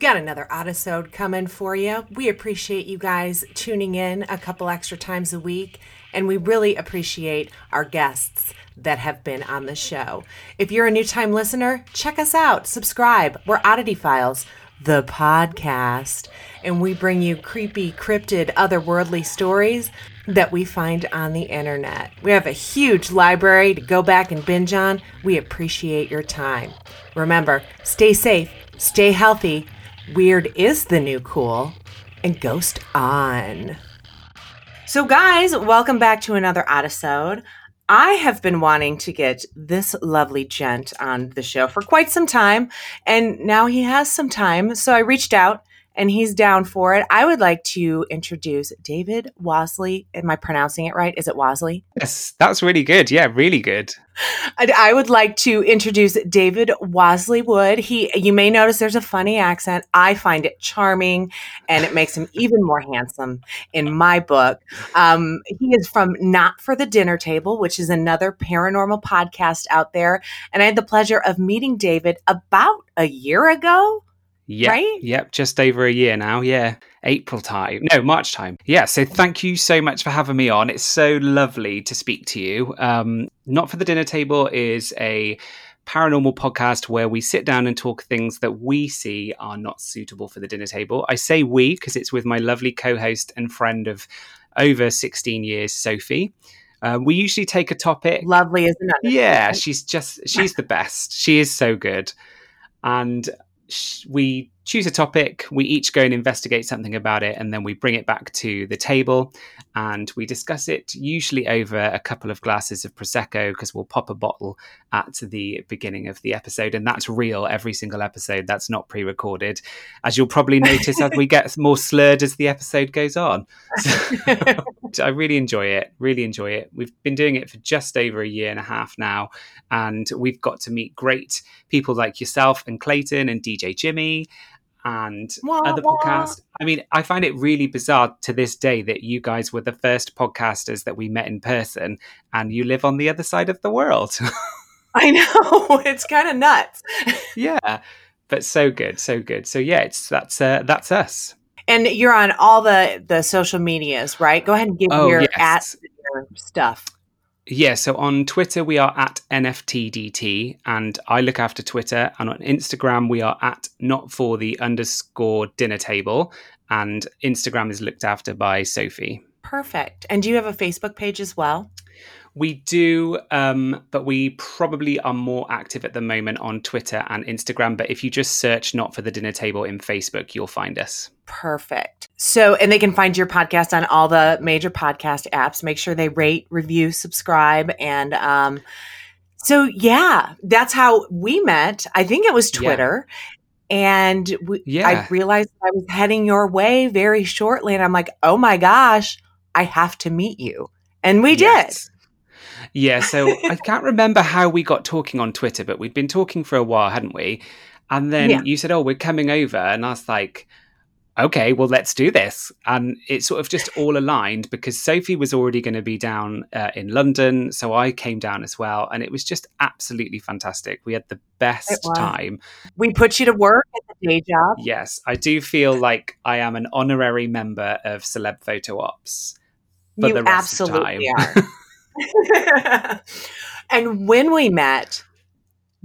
got another episode coming for you. We appreciate you guys tuning in a couple extra times a week, and we really appreciate our guests that have been on the show. If you're a new time listener, check us out, subscribe. We're Oddity Files, the podcast, and we bring you creepy, cryptid, otherworldly stories that we find on the internet. We have a huge library to go back and binge on. We appreciate your time. Remember, stay safe, stay healthy. Weird is the new cool, and ghost on. So, guys, welcome back to another episode. I have been wanting to get this lovely gent on the show for quite some time, and now he has some time. So I reached out and he's down for it. I would like to introduce David Wasley. Am I pronouncing it right? Is it Wasley? Yes, that's really good. Yeah, really good. I would like to introduce David Wasley Wood. He, you may notice there's a funny accent. I find it charming, and it makes him even more handsome in my book. Um, he is from Not for the Dinner Table, which is another paranormal podcast out there. And I had the pleasure of meeting David about a year ago Yep, right? Yep, just over a year now. Yeah, April time. No, March time. Yeah, so thank you so much for having me on. It's so lovely to speak to you. Um, Not for the Dinner Table is a paranormal podcast where we sit down and talk things that we see are not suitable for the dinner table. I say we because it's with my lovely co host and friend of over 16 years, Sophie. Uh, we usually take a topic. Lovely, isn't it? Yeah, she's just, she's the best. She is so good. And we choose a topic, we each go and investigate something about it, and then we bring it back to the table and we discuss it, usually over a couple of glasses of Prosecco, because we'll pop a bottle at the beginning of the episode. And that's real every single episode, that's not pre recorded. As you'll probably notice as we get more slurred as the episode goes on. So, I really enjoy it, really enjoy it. We've been doing it for just over a year and a half now, and we've got to meet great people like yourself and Clayton and DJ Jimmy and wah, other wah. podcasts. I mean, I find it really bizarre to this day that you guys were the first podcasters that we met in person and you live on the other side of the world. I know. It's kind of nuts. yeah. But so good, so good. So yeah, it's that's uh, that's us. And you're on all the the social medias, right? Go ahead and give oh, your yes. at your stuff. Yeah, so on Twitter we are at NFTDT, and I look after Twitter. And on Instagram we are at not for the underscore dinner table, and Instagram is looked after by Sophie. Perfect. And do you have a Facebook page as well? We do, um, but we probably are more active at the moment on Twitter and Instagram. But if you just search Not for the Dinner Table in Facebook, you'll find us. Perfect. So, and they can find your podcast on all the major podcast apps. Make sure they rate, review, subscribe. And um, so, yeah, that's how we met. I think it was Twitter. Yeah. And we, yeah. I realized I was heading your way very shortly. And I'm like, oh my gosh, I have to meet you. And we yes. did. Yeah, so I can't remember how we got talking on Twitter, but we'd been talking for a while, hadn't we? And then yeah. you said, "Oh, we're coming over," and I was like, "Okay, well, let's do this." And it sort of just all aligned because Sophie was already going to be down uh, in London, so I came down as well, and it was just absolutely fantastic. We had the best time. We put you to work at the day job. Yes, I do feel like I am an honorary member of Celeb Photo Ops. For you absolutely are. and when we met,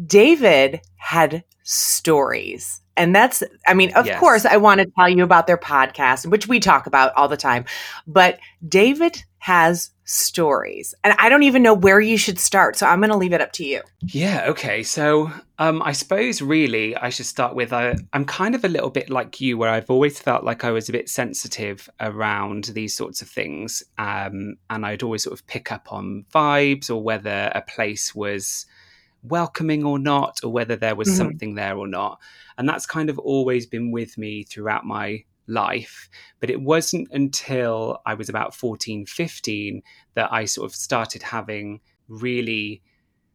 David had stories. And that's, I mean, of yes. course, I want to tell you about their podcast, which we talk about all the time. But David has stories, and I don't even know where you should start. So I'm going to leave it up to you. Yeah. Okay. So um, I suppose really I should start with uh, I'm kind of a little bit like you, where I've always felt like I was a bit sensitive around these sorts of things, um, and I'd always sort of pick up on vibes or whether a place was welcoming or not, or whether there was mm-hmm. something there or not. And that's kind of always been with me throughout my life. But it wasn't until I was about 14, 15 that I sort of started having really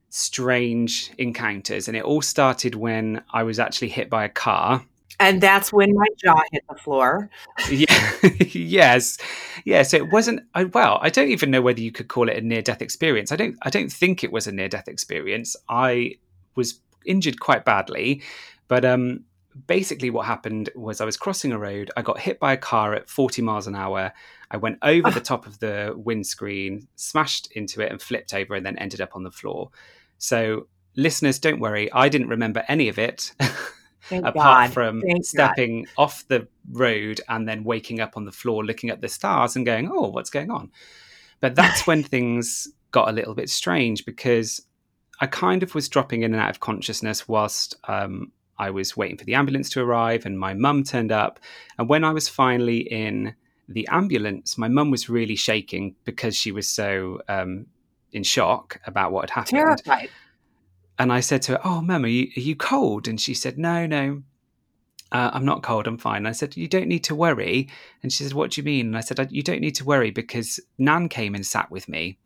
strange encounters. And it all started when I was actually hit by a car. And that's when my jaw hit the floor. yeah. yes. Yeah. So it wasn't. I, well, I don't even know whether you could call it a near-death experience. I don't. I don't think it was a near-death experience. I was injured quite badly, but um, basically, what happened was I was crossing a road. I got hit by a car at 40 miles an hour. I went over oh. the top of the windscreen, smashed into it, and flipped over, and then ended up on the floor. So, listeners, don't worry. I didn't remember any of it. apart God. from Thank stepping God. off the road and then waking up on the floor, looking at the stars and going, "Oh, what's going on?" But that's when things got a little bit strange because I kind of was dropping in and out of consciousness whilst um, I was waiting for the ambulance to arrive, and my mum turned up. And when I was finally in the ambulance, my mum was really shaking because she was so um, in shock about what had happened. Terrified. And I said to her, "Oh, mum, are you, are you cold?" And she said, "No, no, uh, I'm not cold. I'm fine." And I said, "You don't need to worry." And she said, "What do you mean?" And I said, "You don't need to worry because Nan came and sat with me."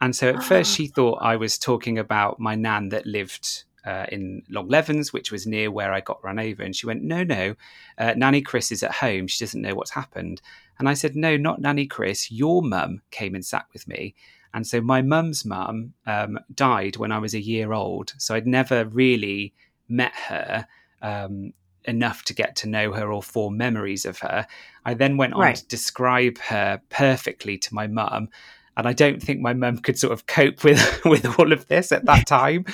And so at first she thought I was talking about my nan that lived uh, in Longlevens, which was near where I got run over. And she went, No, no, uh, Nanny Chris is at home. She doesn't know what's happened. And I said, No, not Nanny Chris. Your mum came and sat with me. And so my mum's mum um, died when I was a year old. So I'd never really met her. Um, enough to get to know her or form memories of her. I then went on right. to describe her perfectly to my mum, and I don't think my mum could sort of cope with with all of this at that time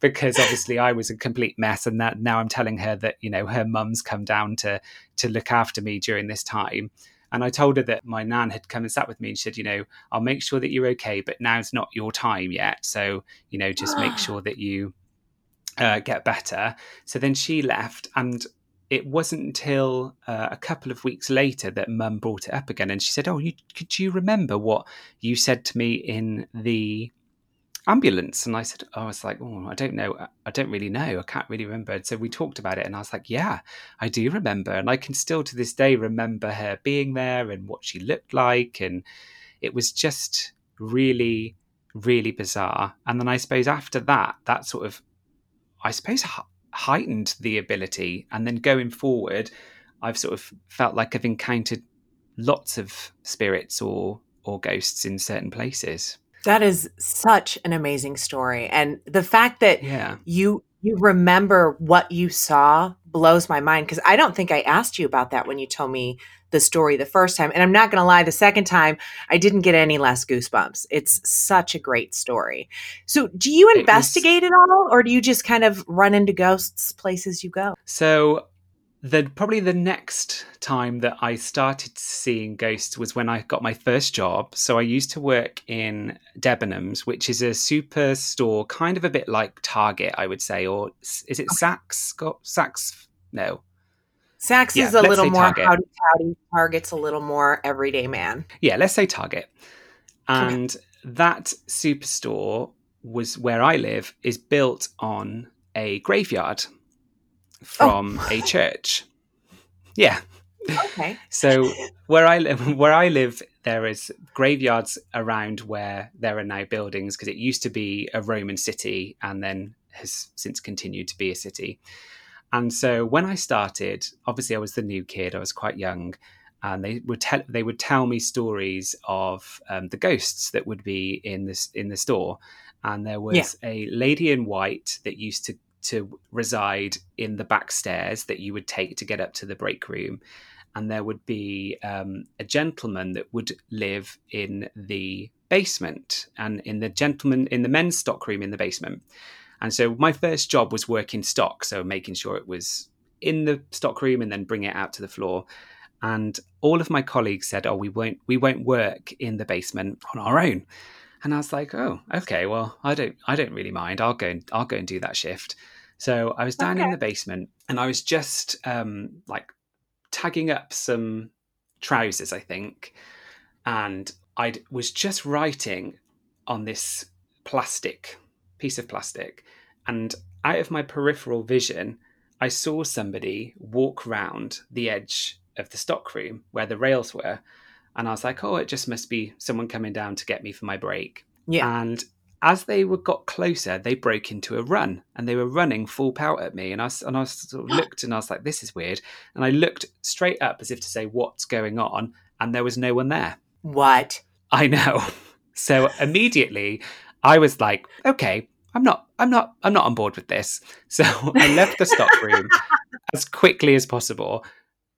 because obviously I was a complete mess, and that now I'm telling her that you know her mum's come down to to look after me during this time. And I told her that my nan had come and sat with me and said, you know, I'll make sure that you're okay, but now's not your time yet. So, you know, just make sure that you uh, get better. So then she left, and it wasn't until uh, a couple of weeks later that mum brought it up again. And she said, Oh, you, could you remember what you said to me in the ambulance. And i said oh, i was like oh i don't know i don't really know i can't really remember. And so we talked about it and i was like yeah i do remember. And i can still to this day remember her being there and what she looked like. And it was just really really bizarre. And then i suppose after that that sort of i suppose heightened the ability. And then going forward i've sort of felt like i've encountered lots of spirits or or ghosts in certain places that is such an amazing story. And the fact that yeah. you you remember what you saw blows my mind because I don't think I asked you about that when you told me the story the first time. And I'm not going to lie, the second time I didn't get any less goosebumps. It's such a great story. So, do you investigate it, was, it all or do you just kind of run into ghosts places you go? So, the probably the next time that I started seeing ghosts was when I got my first job. So I used to work in Debenhams, which is a super store, kind of a bit like Target, I would say, or is it Saks? Saks? No. Saks yeah, is a little more Target. howdy howdy. Target's a little more everyday man. Yeah, let's say Target. And that superstore was where I live is built on a graveyard from oh. a church. Yeah. Okay. So where I live, where I live, there is graveyards around where there are now buildings because it used to be a Roman city and then has since continued to be a city. And so when I started, obviously I was the new kid. I was quite young, and they would tell they would tell me stories of um, the ghosts that would be in this in the store. And there was yeah. a lady in white that used to to reside in the back stairs that you would take to get up to the break room. And there would be um, a gentleman that would live in the basement and in the gentleman in the men's stock room in the basement. And so my first job was working stock, so making sure it was in the stock room and then bring it out to the floor. And all of my colleagues said, "Oh, we won't we won't work in the basement on our own." And I was like, "Oh, okay. Well, I don't I don't really mind. I'll go and I'll go and do that shift." So I was down okay. in the basement and I was just um, like tagging up some trousers, I think, and I was just writing on this plastic piece of plastic, and out of my peripheral vision, I saw somebody walk round the edge of the stockroom where the rails were. And I was like, oh, it just must be someone coming down to get me for my break. Yeah. And as they were got closer, they broke into a run and they were running full pout at me. And I, and I sort of looked and I was like, this is weird. And I looked straight up as if to say, what's going on? And there was no one there. What? I know. So immediately I was like, okay, I'm not, I'm not, I'm not on board with this. So I left the stock room as quickly as possible,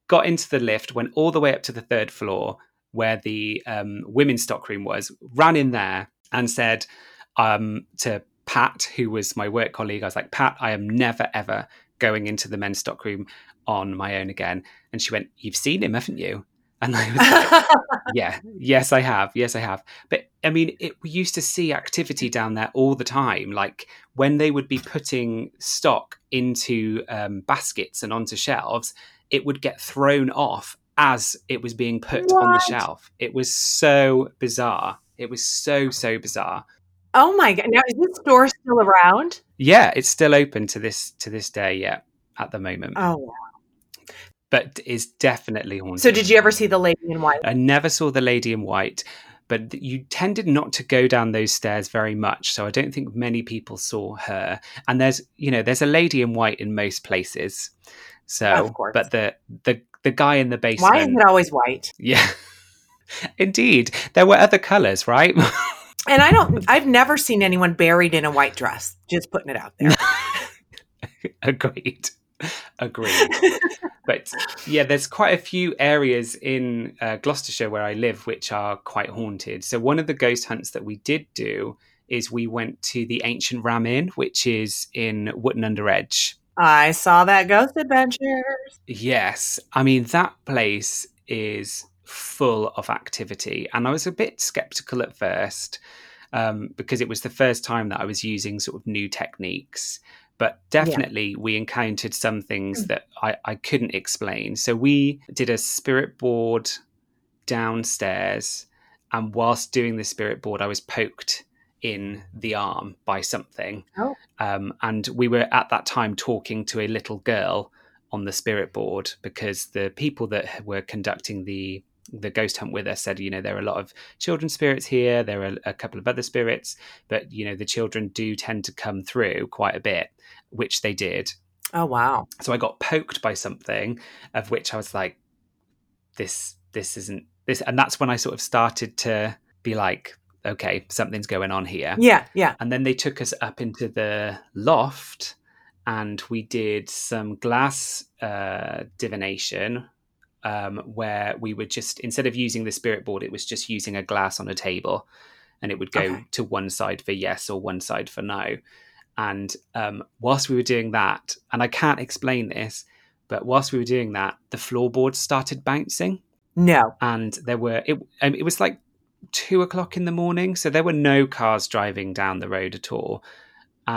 got into the lift, went all the way up to the third floor where the um, women's stockroom was, ran in there and said um, to Pat, who was my work colleague, I was like, Pat, I am never, ever going into the men's stockroom on my own again. And she went, You've seen him, haven't you? And I was like, Yeah, yes, I have. Yes, I have. But I mean, it, we used to see activity down there all the time. Like when they would be putting stock into um, baskets and onto shelves, it would get thrown off as it was being put what? on the shelf. It was so bizarre. It was so, so bizarre. Oh my god! Now is this store still around? Yeah, it's still open to this to this day. Yeah, at the moment. Oh wow but is definitely haunted. So, did you ever see the lady in white? I never saw the lady in white, but you tended not to go down those stairs very much. So, I don't think many people saw her. And there's, you know, there's a lady in white in most places. So, but the the the guy in the basement. Why is it always white? Yeah, indeed. There were other colors, right? and I don't. I've never seen anyone buried in a white dress. Just putting it out there. Agreed. Agreed. but yeah, there's quite a few areas in uh, Gloucestershire where I live which are quite haunted. So one of the ghost hunts that we did do is we went to the ancient Ram Inn, which is in Wotton Under Edge. I saw that Ghost Adventures. Yes, I mean that place is full of activity, and I was a bit skeptical at first um, because it was the first time that I was using sort of new techniques but definitely yeah. we encountered some things mm. that I, I couldn't explain. So we did a spirit board downstairs, and whilst doing the spirit board, I was poked in the arm by something. Oh. Um, and we were at that time talking to a little girl on the spirit board because the people that were conducting the the ghost hunt with us said, you know, there are a lot of children spirits here. There are a couple of other spirits, but you know, the children do tend to come through quite a bit, which they did. Oh wow! So I got poked by something, of which I was like, this, this isn't this, and that's when I sort of started to be like, okay, something's going on here. Yeah, yeah. And then they took us up into the loft, and we did some glass uh, divination um, where we would just instead of using the spirit board, it was just using a glass on a table, and it would go okay. to one side for yes or one side for no. And um, whilst we were doing that, and I can't explain this, but whilst we were doing that, the floorboards started bouncing. No, and there were it. Um, it was like two o'clock in the morning, so there were no cars driving down the road at all.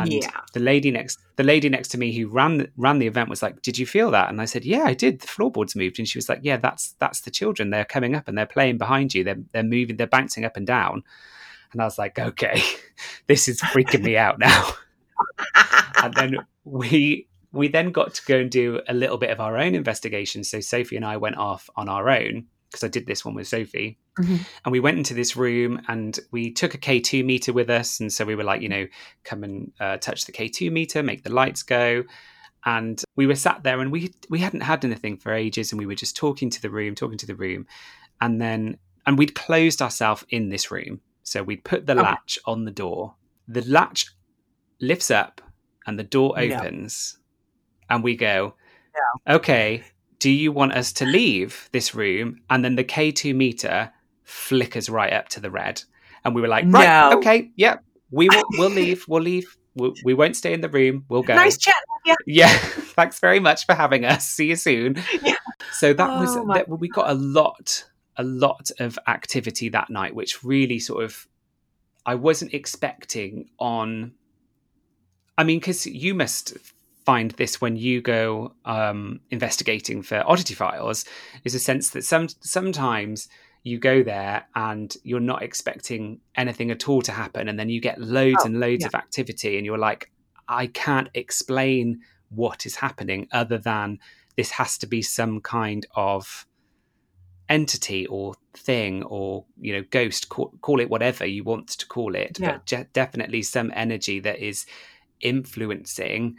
And yeah. the lady next the lady next to me who ran ran the event was like, "Did you feel that?" And I said, "Yeah, I did. The floorboards moved." And she was like, "Yeah, that's that's the children. They're coming up and they're playing behind you. They're they're moving. They're bouncing up and down." And I was like, "Okay, this is freaking me out now." and then we we then got to go and do a little bit of our own investigation. So Sophie and I went off on our own because I did this one with Sophie. Mm-hmm. And we went into this room and we took a K2 meter with us. And so we were like, you know, come and uh, touch the K2 meter, make the lights go. And we were sat there and we we hadn't had anything for ages and we were just talking to the room, talking to the room. And then and we'd closed ourselves in this room. So we'd put the okay. latch on the door. The latch lifts up and the door opens. And we go, okay, do you want us to leave this room? And then the K2 meter flickers right up to the red. And we were like, right, no. okay, yeah, we will, we'll leave, we'll leave. We'll, we not stay in the room. We'll go. Nice chat. Yeah. yeah. Thanks very much for having us. See you soon. Yeah. So that oh, was that, we got a lot, a lot of activity that night, which really sort of I wasn't expecting on. I mean, because you must find this when you go um, investigating for oddity files is a sense that some sometimes you go there and you're not expecting anything at all to happen and then you get loads oh, and loads yeah. of activity and you're like i can't explain what is happening other than this has to be some kind of entity or thing or you know ghost call, call it whatever you want to call it yeah. but je- definitely some energy that is influencing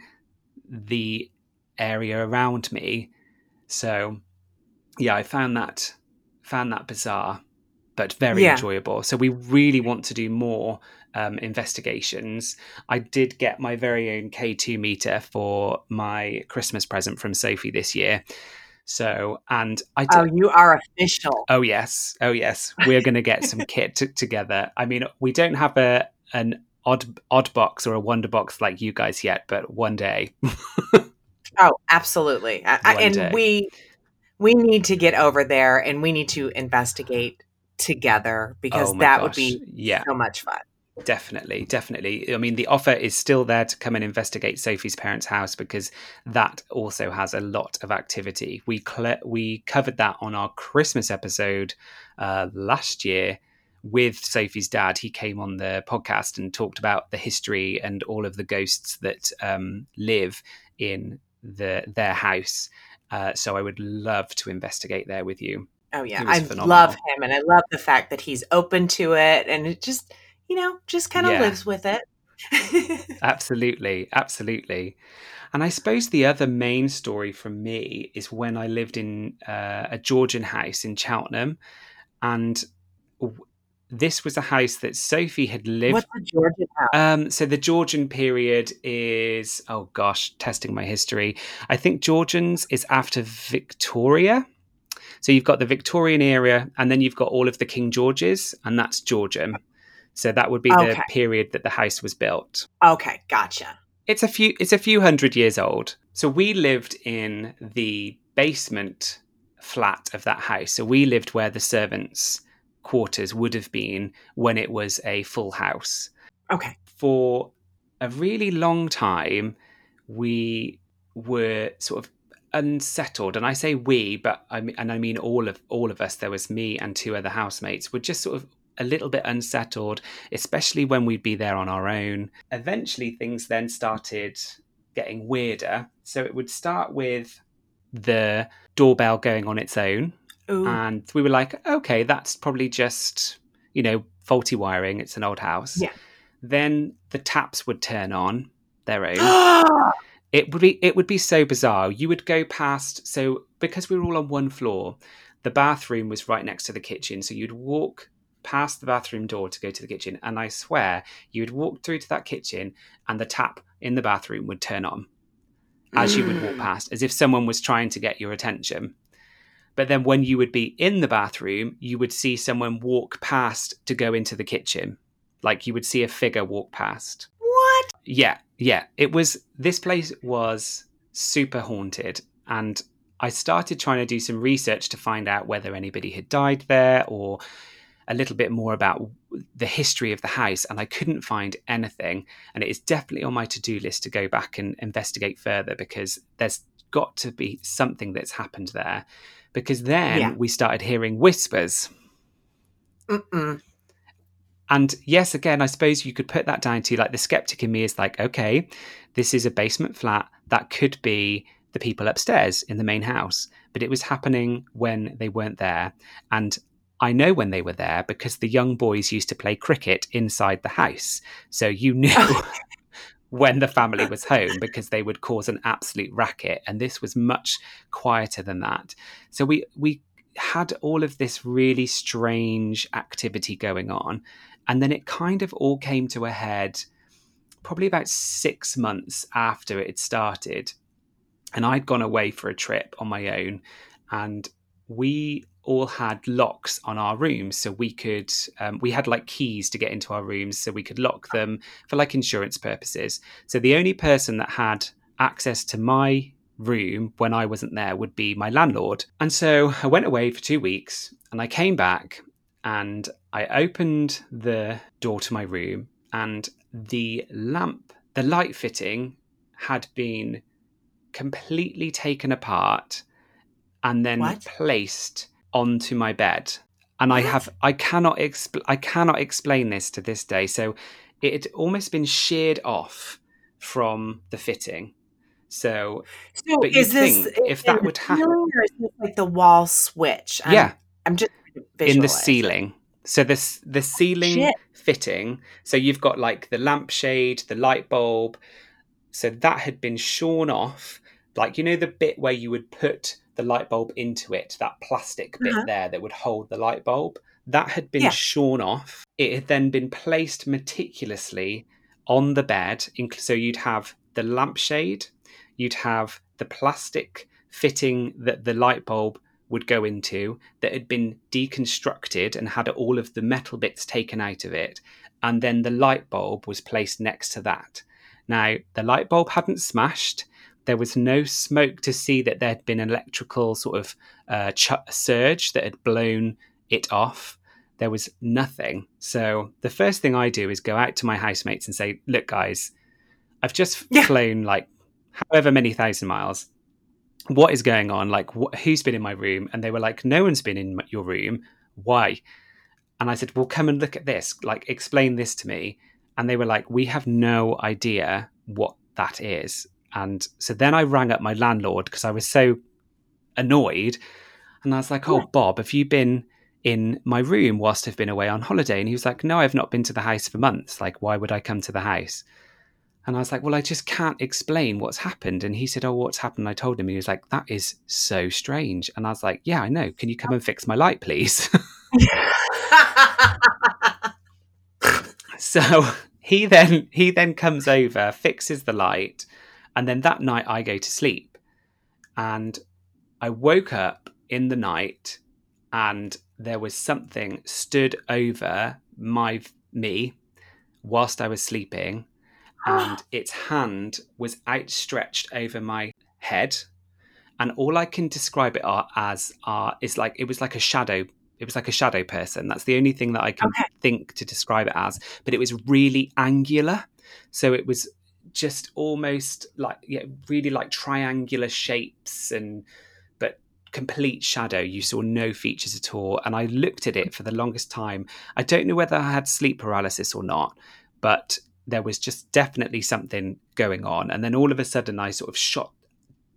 the area around me. So yeah, I found that found that bizarre. but very Yeah. enjoyable. So we really want to do more um, investigations. I did get my very own K2 meter for my Christmas present from Sophie this year. So, and I Oh, you are official. oh yes, oh yes, we're going to get some kit t- together. I mean, we don't have a an odd odd box or a wonder box like you guys yet, but one day. Oh, absolutely. I, I- and day. we we need to get over there and we need to investigate together because Oh that would be yeah. so much fun. Definitely, definitely. I mean, the offer is still there to come and investigate Sophie's parents' house because that also has a lot of activity. We cl- we covered that on our Christmas episode uh, last year with Sophie's dad. He came on the podcast and talked about the history and all of the ghosts that um, live in the their house. Uh, so I would love to investigate there with you. Oh yeah, I phenomenal. love him, and I love the fact that he's open to it, and it just you know just kind of Yeah. lives with it. Absolutely, absolutely. And I suppose the other main story from me is when I lived in uh, a Georgian house in Cheltenham, and this was a house that Sophie had lived. What's the Georgian house? Um, so the Georgian period is oh gosh, testing my history. I think Georgians is after Victoria. So you've got the Victorian era, and then you've got all of the King Georges, and that's Georgian. So that would be the period that the house was built Okay, gotcha. it's a few it's a few hundred years old so we lived in the basement flat of that house so we lived where the servants quarters would have been when it was a full house. Okay, for a really long time we were sort of unsettled and i say we but i mean and i mean all of all of us there was me and two other housemates were just sort of a little bit unsettled especially when we'd be there on our own. Eventually things then started getting weirder. So it would start with the doorbell going on its own Ooh. and we were like okay that's probably just you know faulty wiring. It's an old house. Yeah. then the taps would turn on their own. It would be it would be so bizarre. You would go past so because we were all on one floor the bathroom was right next to the kitchen. So you'd walk past the bathroom door to go to the kitchen. And i swear you would walk through to that kitchen and the tap in the bathroom would turn on as you would walk Mm. past as if someone was trying to get your attention but then when you would be in the bathroom you would see someone walk past to go into the kitchen like you would see a figure walk past what? yeah, yeah. It was this place was super haunted and I started trying to do some research to find out whether anybody had died there or a little bit more about the history of the house and I couldn't find anything and it is definitely on my to-do list to go back and investigate further because there's got to be something that's happened there because then Yeah. we started hearing whispers Mm-mm. and yes, again, I suppose you could put that down to like the skeptic in me is like, okay, this is a basement flat. That could be the people upstairs in the main house. But it was happening when they weren't there. And I know when they were there because the young boys used to play cricket inside the house. So you knew when the family was home because they would cause an absolute racket. And this was much quieter than that. So we, we, had all of this really strange activity going on and then it kind of all came to a head probably about six months after it had started. And I'd gone away for a trip on my own, and we all had locks on our rooms so we could um, we had like keys to get into our rooms so we could lock them for like insurance purposes. So the only person that had access to my room when i wasn't there would be my landlord. And so i went away for two weeks and i came back and I opened the door to my room, and the lamp, the light fitting, had been completely taken apart and then What? placed onto my bed. And I have, I cannot, expl- I cannot explain this to this day. So it had almost been sheared off from the fitting. So So But is this think if that would happen- or is this like the wall switch? I'm, yeah, I'm just in the ceiling. So this the oh, ceiling Shit. fitting. So you've got like the lampshade, the light bulb. So that had been shorn off. Like you know the bit where you would put the light bulb into it, that plastic bit Uh-huh. there that would hold the light bulb. That had been Yeah. shorn off. It had then been placed meticulously on the bed. So you'd have the lampshade, you'd have the plastic fitting that the light bulb would go into that had been deconstructed and had all of the metal bits taken out of it. And then the light bulb was placed next to that. Now, the light bulb hadn't smashed. There was no smoke to see that there had been an electrical sort of uh, ch- surge that had blown it off. There was nothing. So the first thing I do is go out to my housemates and say, "Look, guys, I've just Yeah. flown like however many thousand miles. What is going on? Like, wh- who's been in my room?" And they were like, "No one's been in m- your room. Why?" And I said, "Well, come and look at this. Like, explain this to me." And they were like, "We have no idea what that is." And so then I rang up my landlord because I was so annoyed. And I was like, Oh, Bob, have you been in my room whilst I've been away on holiday? And he was like, No, I've not been to the house for months. Like, why would I come to the house? And I was like, Well, I just can't explain what's happened. And he said, Oh, what's happened? I told him. And He was like, That is so strange. And I was like, Yeah, I know. Can you come and fix my light, please? so he then he then comes over fixes the light and then that night i go to sleep. And i woke up in the night and there was something stood over my me whilst i was sleeping. And its hand was outstretched over my head. And all i can describe it are, as are is like it was like a shadow it was like a shadow person. That's the only thing that i can Okay. think to describe it as. But it was really angular. So it was just almost like yeah really like triangular shapes and but complete shadow you saw no features at all and i looked at it for the longest time i don't know whether i had sleep paralysis or not but there was just definitely something going on and then all of a sudden i sort of shot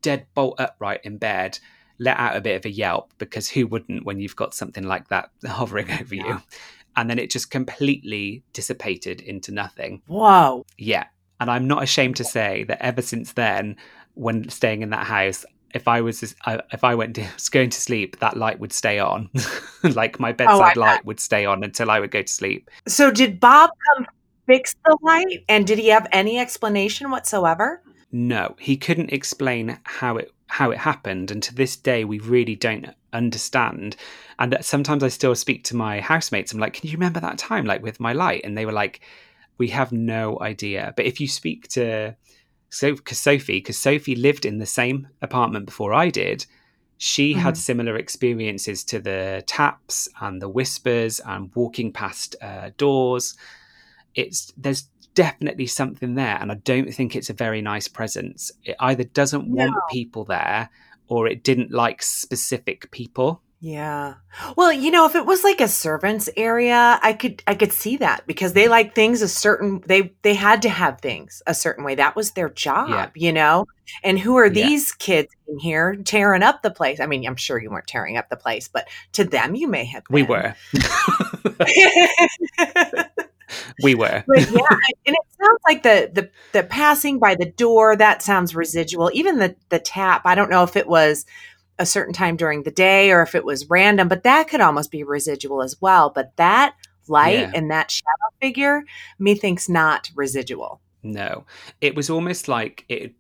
dead bolt upright in bed let out a bit of a yelp because who wouldn't when you've got something like that hovering over Yeah. you and then it just completely dissipated into nothing Wow. yeah. And I'm not ashamed to say that ever since then, when staying in that house, if I was if I went to, was going to sleep, that light would stay on, like my oh, bedside bet. light would stay on until I would go to sleep. So did Bob come fix the light? And did he have any explanation whatsoever? No, he couldn't explain how it how it happened, and to this day, we really don't understand. And that sometimes I still speak to my housemates. I'm like, "Can you remember that time, like with my light?" And they were like, "We have no idea." But if you speak to so because Sophie, because Sophie lived in the same apartment before I did, she had Mhm. similar experiences to the taps and the whispers and walking past uh, doors. It's there's definitely something there, and I don't think it's a very nice presence. It either doesn't want people there, or it didn't like specific people. Yeah. Well, you know, if it was like a servants area, I could I could see that because they like things a certain they they had to have things a certain way. That was their job, Yeah. you know. And who are Yeah. these kids in here tearing up the place? I mean, I'm sure you weren't tearing up the place, but to them you may have We were, we were. but yeah, and it sounds like the the the passing by the door that sounds residual. Even the the tap, I don't know if it was a certain time during the day or if it was random, but that could almost be residual as well. But that light Yeah. and that shadow figure, methinks not residual. No, it was almost like it.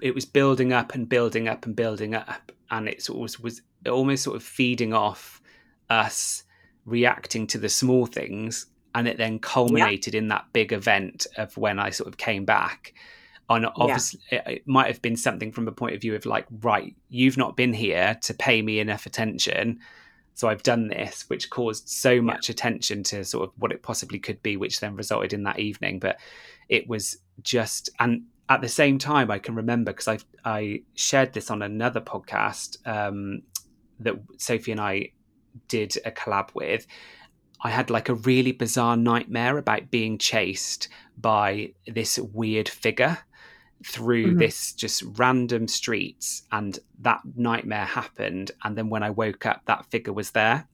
It was building up and building up and building up, and it sort of was almost sort of feeding off us reacting to the small things, and it then culminated in that big event of when I sort of came back. On obviously, it, it might have been something from a point of view of like, right, you've not been here to pay me enough attention, so I've done this, which caused so much attention to sort of what it possibly could be, which then resulted in that evening. But it was just and at the same time i can remember because i i shared this on another podcast um that sophie and i did a collab with. I had like a really bizarre nightmare about being chased by this weird figure through Mhm. this just random streets and that nightmare happened and then when i woke up that figure was there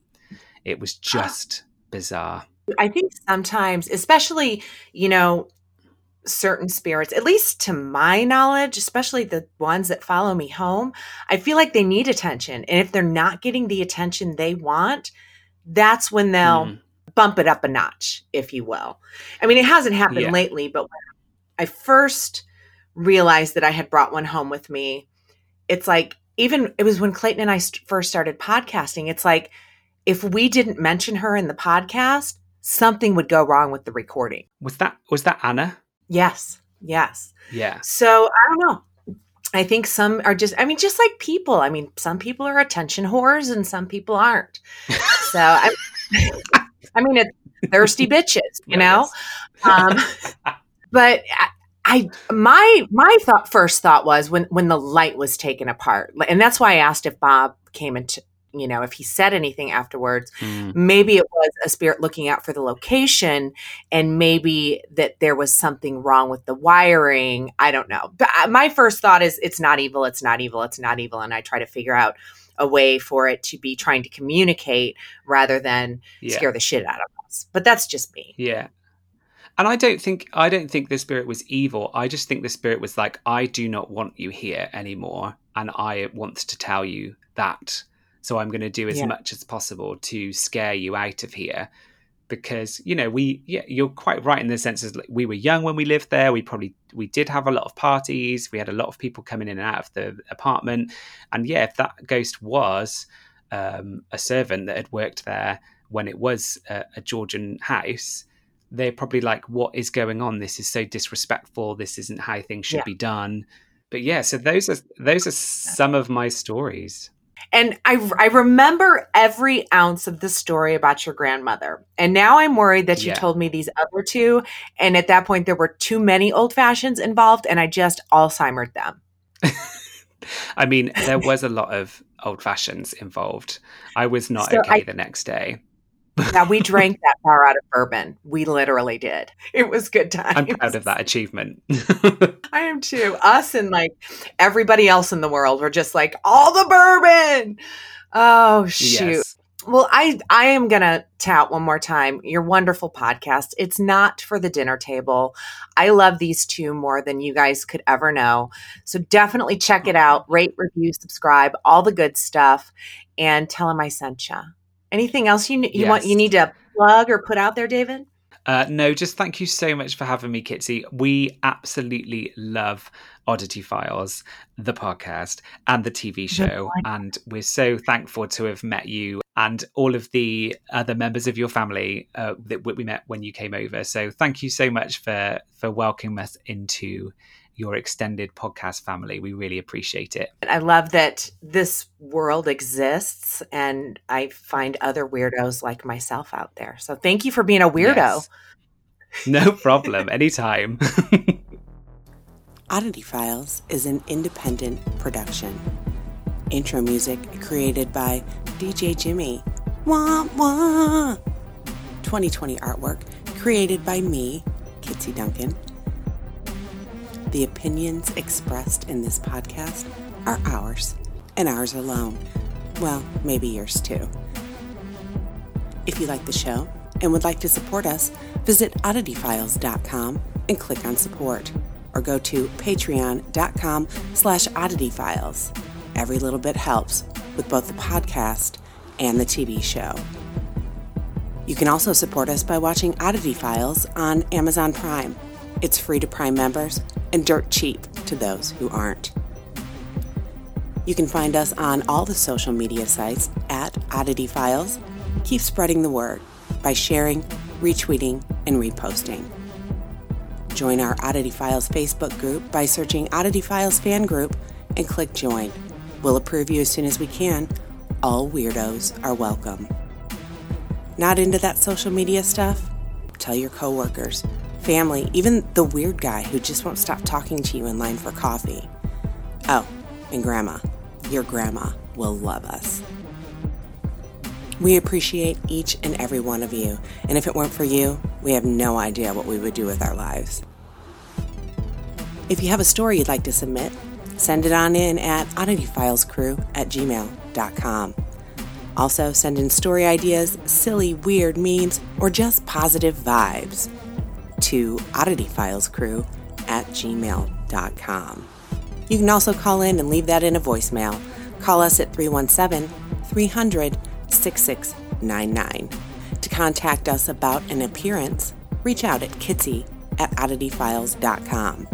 it was just bizarre I think sometimes, especially, you know, certain spirits, at least to my knowledge, especially the ones that follow me home, I feel like they need attention. And if they're not getting the attention they want, that's when they'll Mm. bump it up a notch, if you will. I mean, it hasn't happened Yeah. lately, but when I first realized that I had brought one home with me, it's like, even it was when Clayton and I st- first started podcasting. It's like, if we didn't mention her in the podcast, something would go wrong with the recording. Was that was that Anna? Yes, yes. Yeah. So I don't know. I think some are just, I mean, just like people. I mean, some people are attention whores and some people aren't. So I, I mean, it's thirsty bitches, you know? Um, but I, my, my thought, first thought was when, when the light was taken apart. And that's why I asked if Bob came into, you know, if he said anything afterwards Mm. maybe it was a spirit looking out for the location and maybe that there was something wrong with the wiring i don't know but my first thought is it's not evil it's not evil it's not evil and i try to figure out a way for it to be trying to communicate rather than Yeah. scare the shit out of us but that's just me Yeah. And I don't think I don't think the spirit was evil. I just think the spirit was like, I do not want you here anymore, and I want to tell you that. So I'm going to do as Yeah. much as possible to scare you out of here, because you know we yeah you're quite right in the sense like, we were young when we lived there. We probably we did have a lot of parties. We had a lot of people coming in and out of the apartment, and yeah, if that ghost was um, a servant that had worked there when it was a, a Georgian house, they're probably like, "What is going on? This is so disrespectful. This isn't how things should Yeah. be done." But yeah, so those are those are some of my stories. and I, I remember every ounce of the story about your grandmother and now i'm worried that you Yeah. told me these other two and at that point there were too many old fashions involved and i just alzheimered them I mean, there was a lot of old fashions involved. I was not So okay I- the next day. Now we drank that far out of bourbon. We literally did. It was good time. I'm proud of that achievement. I am too. Us and like everybody else in the world were just like all the bourbon. Oh shoot. yes. Well, I I am gonna tout one more time your wonderful podcast. It's not for the dinner table. I love these two more than you guys could ever know. So definitely check it out. Rate, review, subscribe, all the good stuff, and tell them I sent you. Anything else you you want you need to plug or put out there, David? Uh, no, just thank you so much for having me, Kitsy. We absolutely love Oddity Files, the podcast, and the TV show. And we're so thankful to have met you and all of the other members of your family uh, that we met when you came over. So thank you so much for for welcoming us into your extended podcast family. We really appreciate it. I love that this world exists and I find other weirdos like myself out there. So thank you for being a weirdo. Yes. No problem. Anytime. Oddity Files is an independent production. Intro music created by DJ Jimmy. Wah wah. 2020 artwork created by me, Kitsy Duncan. The opinions expressed in this podcast are ours, and ours alone. Well, maybe yours too. If you like the show and would like to support us, visit oddityfiles.com and click on support or go to patreon.com slash oddityfiles. Every little bit helps with both the podcast and the TV show. You can also support us by watching Oddity Files on Amazon Prime. It's free to Prime members and dirt cheap to those who aren't. You can find us on all the social media sites at Oddity Files. Keep spreading the word by sharing, retweeting, and reposting. Join our Oddity Files Facebook group by searching Oddity Files Fan Group and click Join. We'll approve you as soon as we can. All weirdos are welcome. Not into that social media stuff? Tell your coworkers, family, even the weird guy who just won't stop talking to you in line for coffee. Oh, and grandma. Your grandma will love us. We appreciate each and every one of you, and if it weren't for you, we have no idea what we would do with our lives. If you have a story you'd like to submit, send it on in at oddityfilescrew at gmail.com. Also, send in story ideas, silly, weird memes, or just positive vibes to oddityfilescrew at gmail.com. You can also call in and leave that in a voicemail. Call us at 317 300 99. To contact us about an appearance, reach out at kitsy at oddityfiles.com.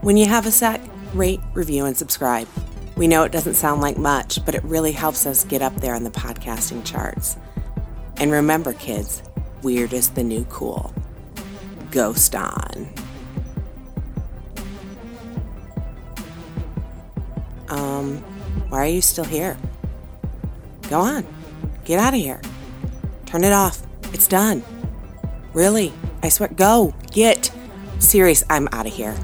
When you have a sec, rate, review, and subscribe. We know it doesn't sound like much, but it really helps us get up there in the podcasting charts. And remember, kids, weird is the new cool. Ghost on. Um, why are you still here? Go on. Get out of here. Turn it off. It's done. Really? I swear. Go. Get. Serious. I'm out of here.